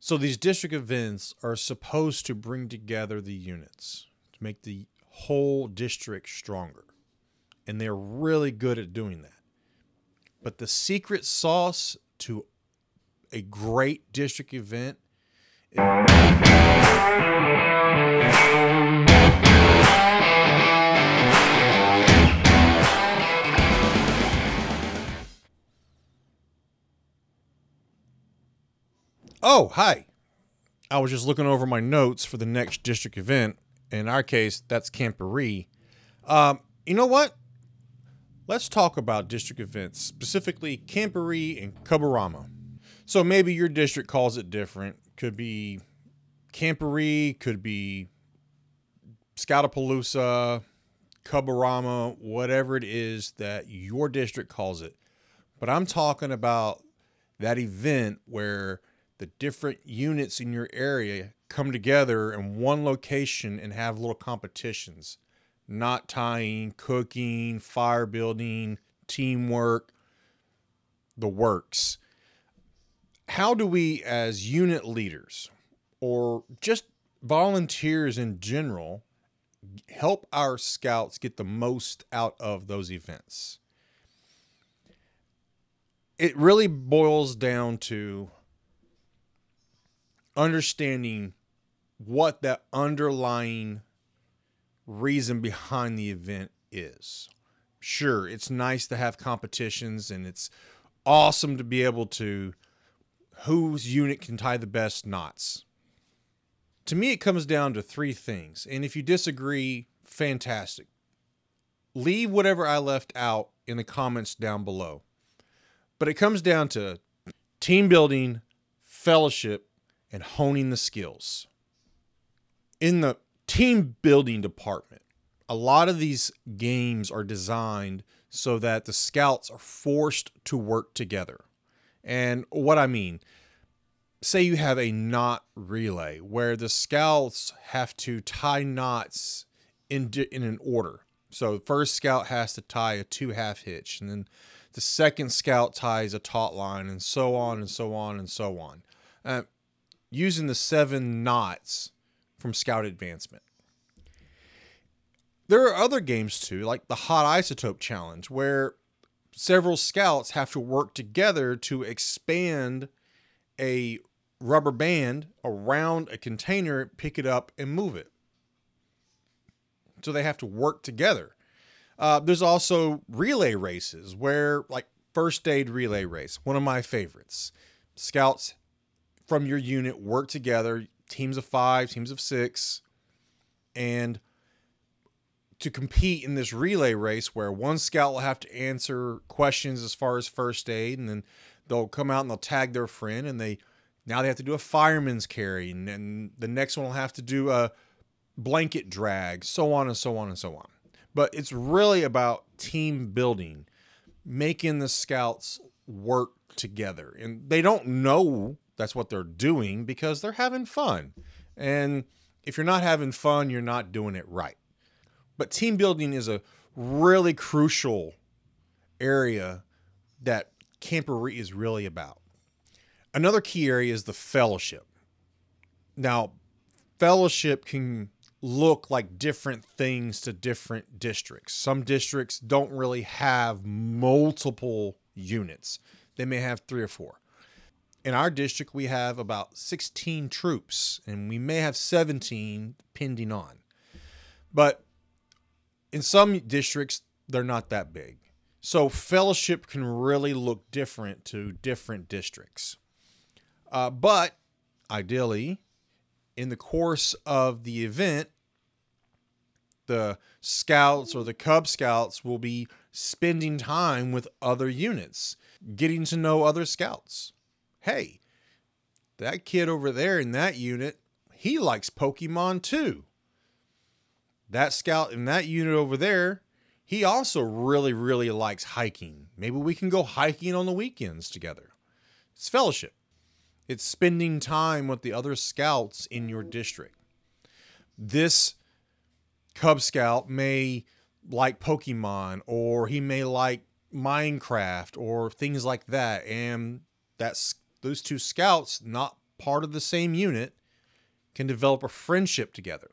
So these district events are supposed to bring together the units to make the whole district stronger. And they're really good at doing that. But the secret sauce to a great district event Oh, hi. I was just looking over my notes for the next district event. In our case, that's Camporee. Um, you know what? Let's talk about district events, specifically Camporee and Cubbarama. So maybe your district calls it different. Could be Camporee, could be Scoutalpalooza, Cubbarama, whatever it is that your district calls it. But I'm talking about that event where the different units in your area come together in one location and have little competitions. Knot tying cooking fire building teamwork the works. How do we as unit leaders or just volunteers in general help our scouts get the most out of those events? It really boils down to understanding what that underlying reason behind the event is. Sure, it's nice to have competitions and it's awesome to be able to whose unit can tie the best knots. To me, it comes down to three things. And if you disagree, fantastic. Leave whatever I left out in the comments down below. But it comes down to team building, fellowship, and honing the skills. In the team building department, a lot of these games are designed so that the scouts are forced to work together. And what I mean, say you have a knot relay where the scouts have to tie knots in in an order. So first scout has to tie a two half hitch, and then the second scout ties a taut line, and so on and so on and so on. Uh, using the seven knots from Scout Advancement. There are other games too, like the Hot Isotope Challenge, where several scouts have to work together to expand a rubber band around a container, pick it up, and move it. So they have to work together. Uh, there's also relay races where, like, first aid relay race, one of my favorites. Scouts from your unit work together, teams of five, teams of six, and to compete in this relay race where one scout will have to answer questions as far as first aid, and then they'll come out and they'll tag their friend, and they now they have to do a fireman's carry, and then the next one will have to do a blanket drag, so on and so on and so on. But it's really about team building, making the scouts work together. And they don't know that's what they're doing because they're having fun. And if you're not having fun, you're not doing it right. But team building is a really crucial area that Camporee is really about. Another key area is the fellowship. Now, fellowship can look like different things to different districts. Some districts don't really have multiple units, they may have three or four in our district, we have about 16 troops, and we may have 17 pending on. But in some districts, they're not that big. So fellowship can really look different to different districts. Uh, but ideally, in the course of the event, the scouts or the Cub Scouts will be spending time with other units, getting to know other scouts hey, that kid over there in that unit, he likes Pokemon too. That scout in that unit over there, he also really, really likes hiking. Maybe we can go hiking on the weekends together. It's fellowship, it's spending time with the other scouts in your district. This Cub Scout may like Pokemon or he may like Minecraft or things like that. And that's those two scouts not part of the same unit can develop a friendship together.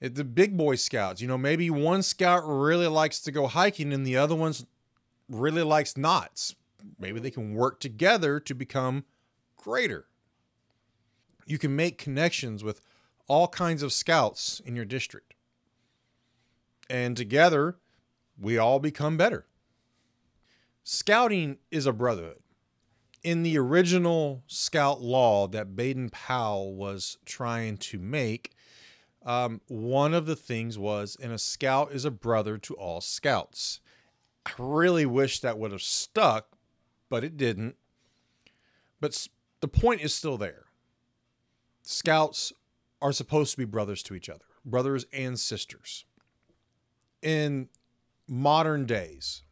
At the big boy scouts, you know, maybe one scout really likes to go hiking and the other one's really likes knots. Maybe they can work together to become greater. You can make connections with all kinds of scouts in your district. And together, we all become better. Scouting is a brotherhood. In the original scout law that Baden Powell was trying to make, um, one of the things was, and a scout is a brother to all scouts. I really wish that would have stuck, but it didn't. But the point is still there. Scouts are supposed to be brothers to each other, brothers and sisters. In modern days,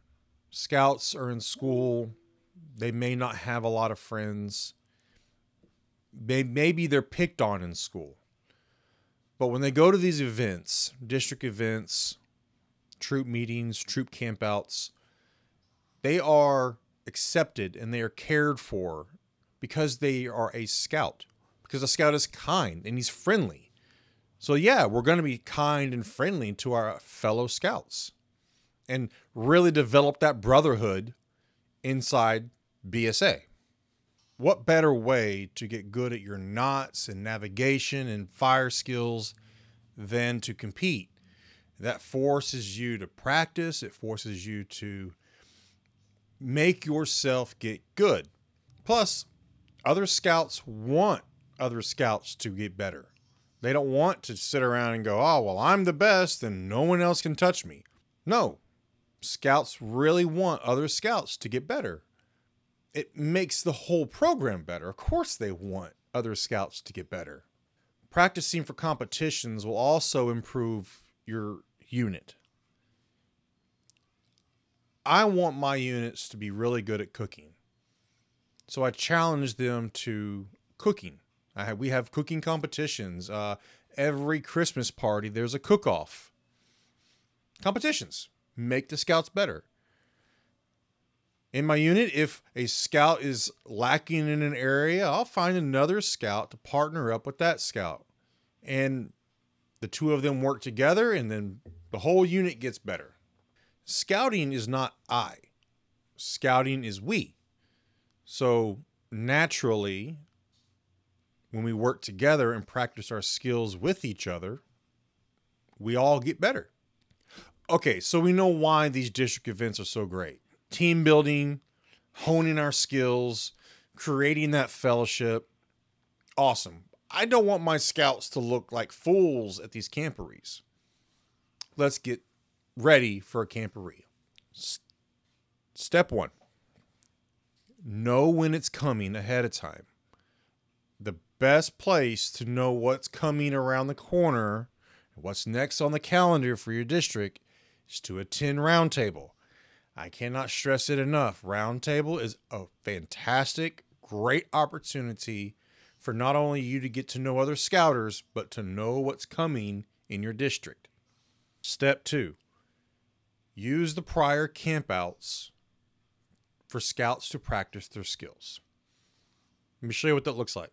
scouts are in school. They may not have a lot of friends. They, maybe they're picked on in school. But when they go to these events, district events, troop meetings, troop campouts, they are accepted and they are cared for because they are a scout. Because a scout is kind and he's friendly. So, yeah, we're going to be kind and friendly to our fellow scouts and really develop that brotherhood inside BSA. What better way to get good at your knots and navigation and fire skills than to compete? That forces you to practice, it forces you to make yourself get good. Plus, other scouts want other scouts to get better. They don't want to sit around and go, oh, well, I'm the best and no one else can touch me. No, scouts really want other scouts to get better. It makes the whole program better. Of course, they want other scouts to get better. Practicing for competitions will also improve your unit. I want my units to be really good at cooking. So I challenge them to cooking. I have, we have cooking competitions. Uh, every Christmas party, there's a cook off. Competitions make the scouts better. In my unit, if a scout is lacking in an area, I'll find another scout to partner up with that scout. And the two of them work together, and then the whole unit gets better. Scouting is not I, scouting is we. So naturally, when we work together and practice our skills with each other, we all get better. Okay, so we know why these district events are so great team building, honing our skills, creating that fellowship. Awesome. I don't want my scouts to look like fools at these camporees. Let's get ready for a camporee. S- step one know when it's coming ahead of time. The best place to know what's coming around the corner, what's next on the calendar for your district, is to attend Roundtable. I cannot stress it enough. Roundtable is a fantastic, great opportunity for not only you to get to know other scouters, but to know what's coming in your district. Step two Use the prior campouts for scouts to practice their skills. Let me show you what that looks like.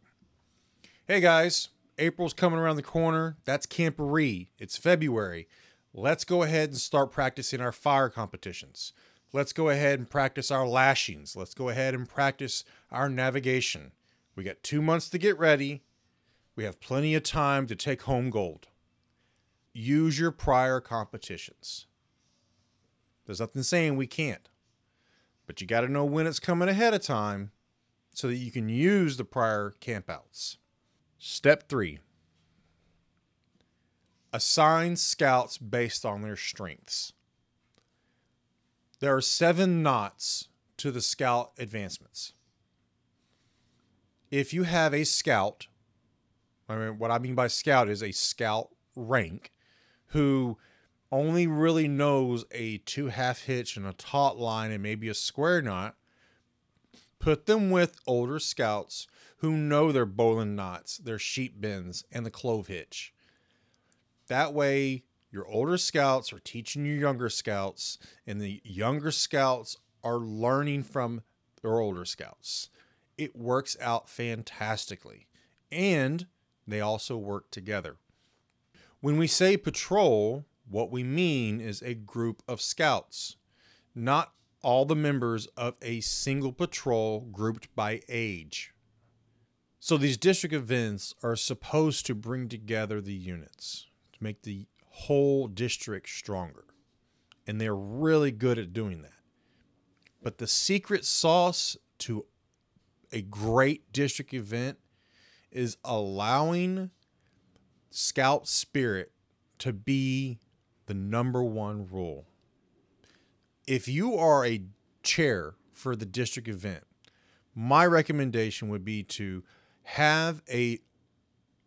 Hey guys, April's coming around the corner. That's Camporee. It's February. Let's go ahead and start practicing our fire competitions. Let's go ahead and practice our lashings. Let's go ahead and practice our navigation. We got two months to get ready. We have plenty of time to take home gold. Use your prior competitions. There's nothing saying we can't. But you got to know when it's coming ahead of time so that you can use the prior campouts. Step three assign scouts based on their strengths. There are seven knots to the scout advancements. If you have a scout, I mean, what I mean by scout is a scout rank who only really knows a two half hitch and a taut line and maybe a square knot, put them with older scouts who know their bowline knots, their sheet bends, and the clove hitch. That way, your older scouts are teaching your younger scouts, and the younger scouts are learning from their older scouts. it works out fantastically. And they also work together. When we say patrol, what we mean is a group of scouts, not all the members of a single patrol grouped by age. So these district events are supposed to bring together the units to make the whole district stronger. And they're really good at doing that. But the secret sauce to a great district event is allowing scout spirit to be the number one rule. If you are a chair for the district event, my recommendation would be to have a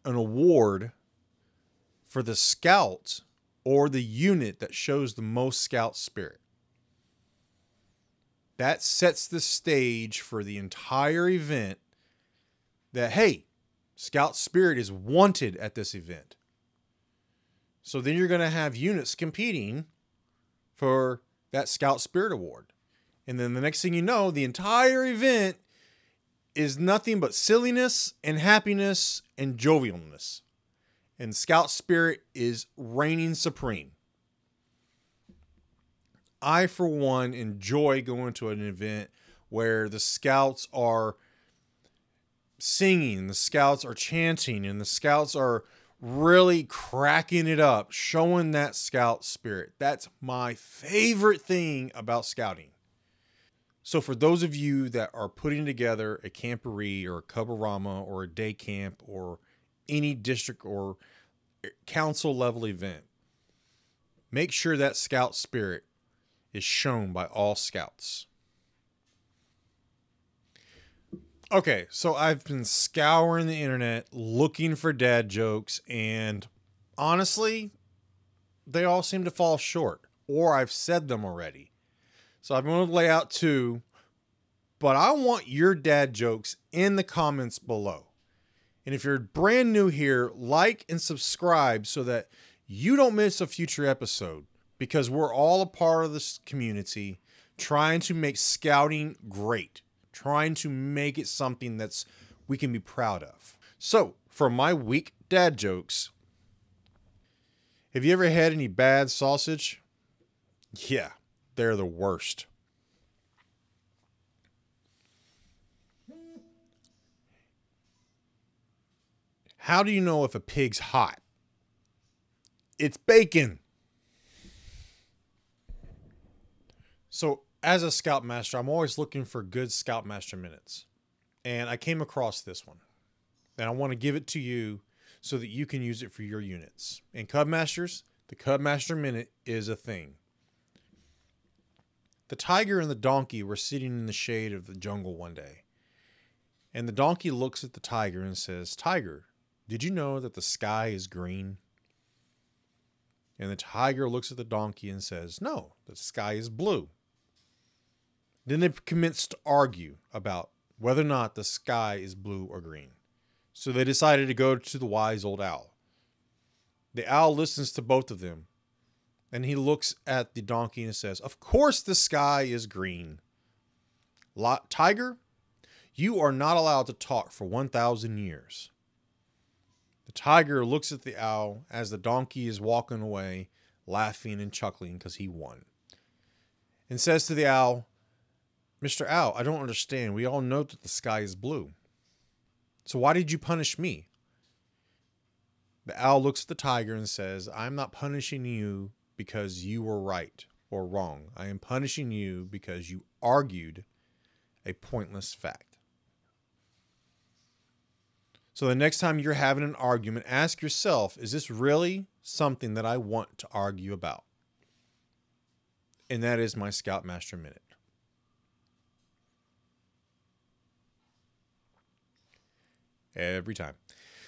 an award for the scout or the unit that shows the most scout spirit. That sets the stage for the entire event that hey, Scout Spirit is wanted at this event. So then you're going to have units competing for that Scout Spirit Award. And then the next thing you know, the entire event is nothing but silliness and happiness and jovialness. And Scout Spirit is reigning supreme. I, for one, enjoy going to an event where the scouts are singing, the scouts are chanting, and the scouts are really cracking it up, showing that scout spirit. That's my favorite thing about scouting. So, for those of you that are putting together a camporee or a Cub-O-Rama or a day camp or any district or council level event, make sure that scout spirit is shown by all scouts. Okay, so I've been scouring the internet looking for dad jokes, and honestly, they all seem to fall short, or I've said them already. So I'm going to lay out two, but I want your dad jokes in the comments below. And if you're brand new here, like and subscribe so that you don't miss a future episode because we're all a part of this community trying to make scouting great trying to make it something that's we can be proud of. So, for my weak dad jokes, have you ever had any bad sausage? Yeah, they're the worst. How do you know if a pig's hot? It's bacon. So as a scoutmaster, I'm always looking for good scoutmaster minutes. And I came across this one. And I want to give it to you so that you can use it for your units. And Cubmasters, the Cubmaster minute is a thing. The tiger and the donkey were sitting in the shade of the jungle one day. And the donkey looks at the tiger and says, Tiger, did you know that the sky is green? And the tiger looks at the donkey and says, No, the sky is blue. Then they commenced to argue about whether or not the sky is blue or green. So they decided to go to the wise old owl. The owl listens to both of them and he looks at the donkey and says, Of course the sky is green. Lot Tiger, you are not allowed to talk for 1,000 years. The tiger looks at the owl as the donkey is walking away, laughing and chuckling because he won, and says to the owl, Mr. Owl, I don't understand. We all know that the sky is blue. So why did you punish me? The owl looks at the tiger and says, I'm not punishing you because you were right or wrong. I am punishing you because you argued a pointless fact. So the next time you're having an argument, ask yourself, is this really something that I want to argue about? And that is my Scoutmaster Minute. every time.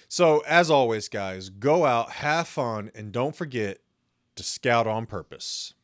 So, as always, guys, go out, have fun, and don't forget to scout on purpose.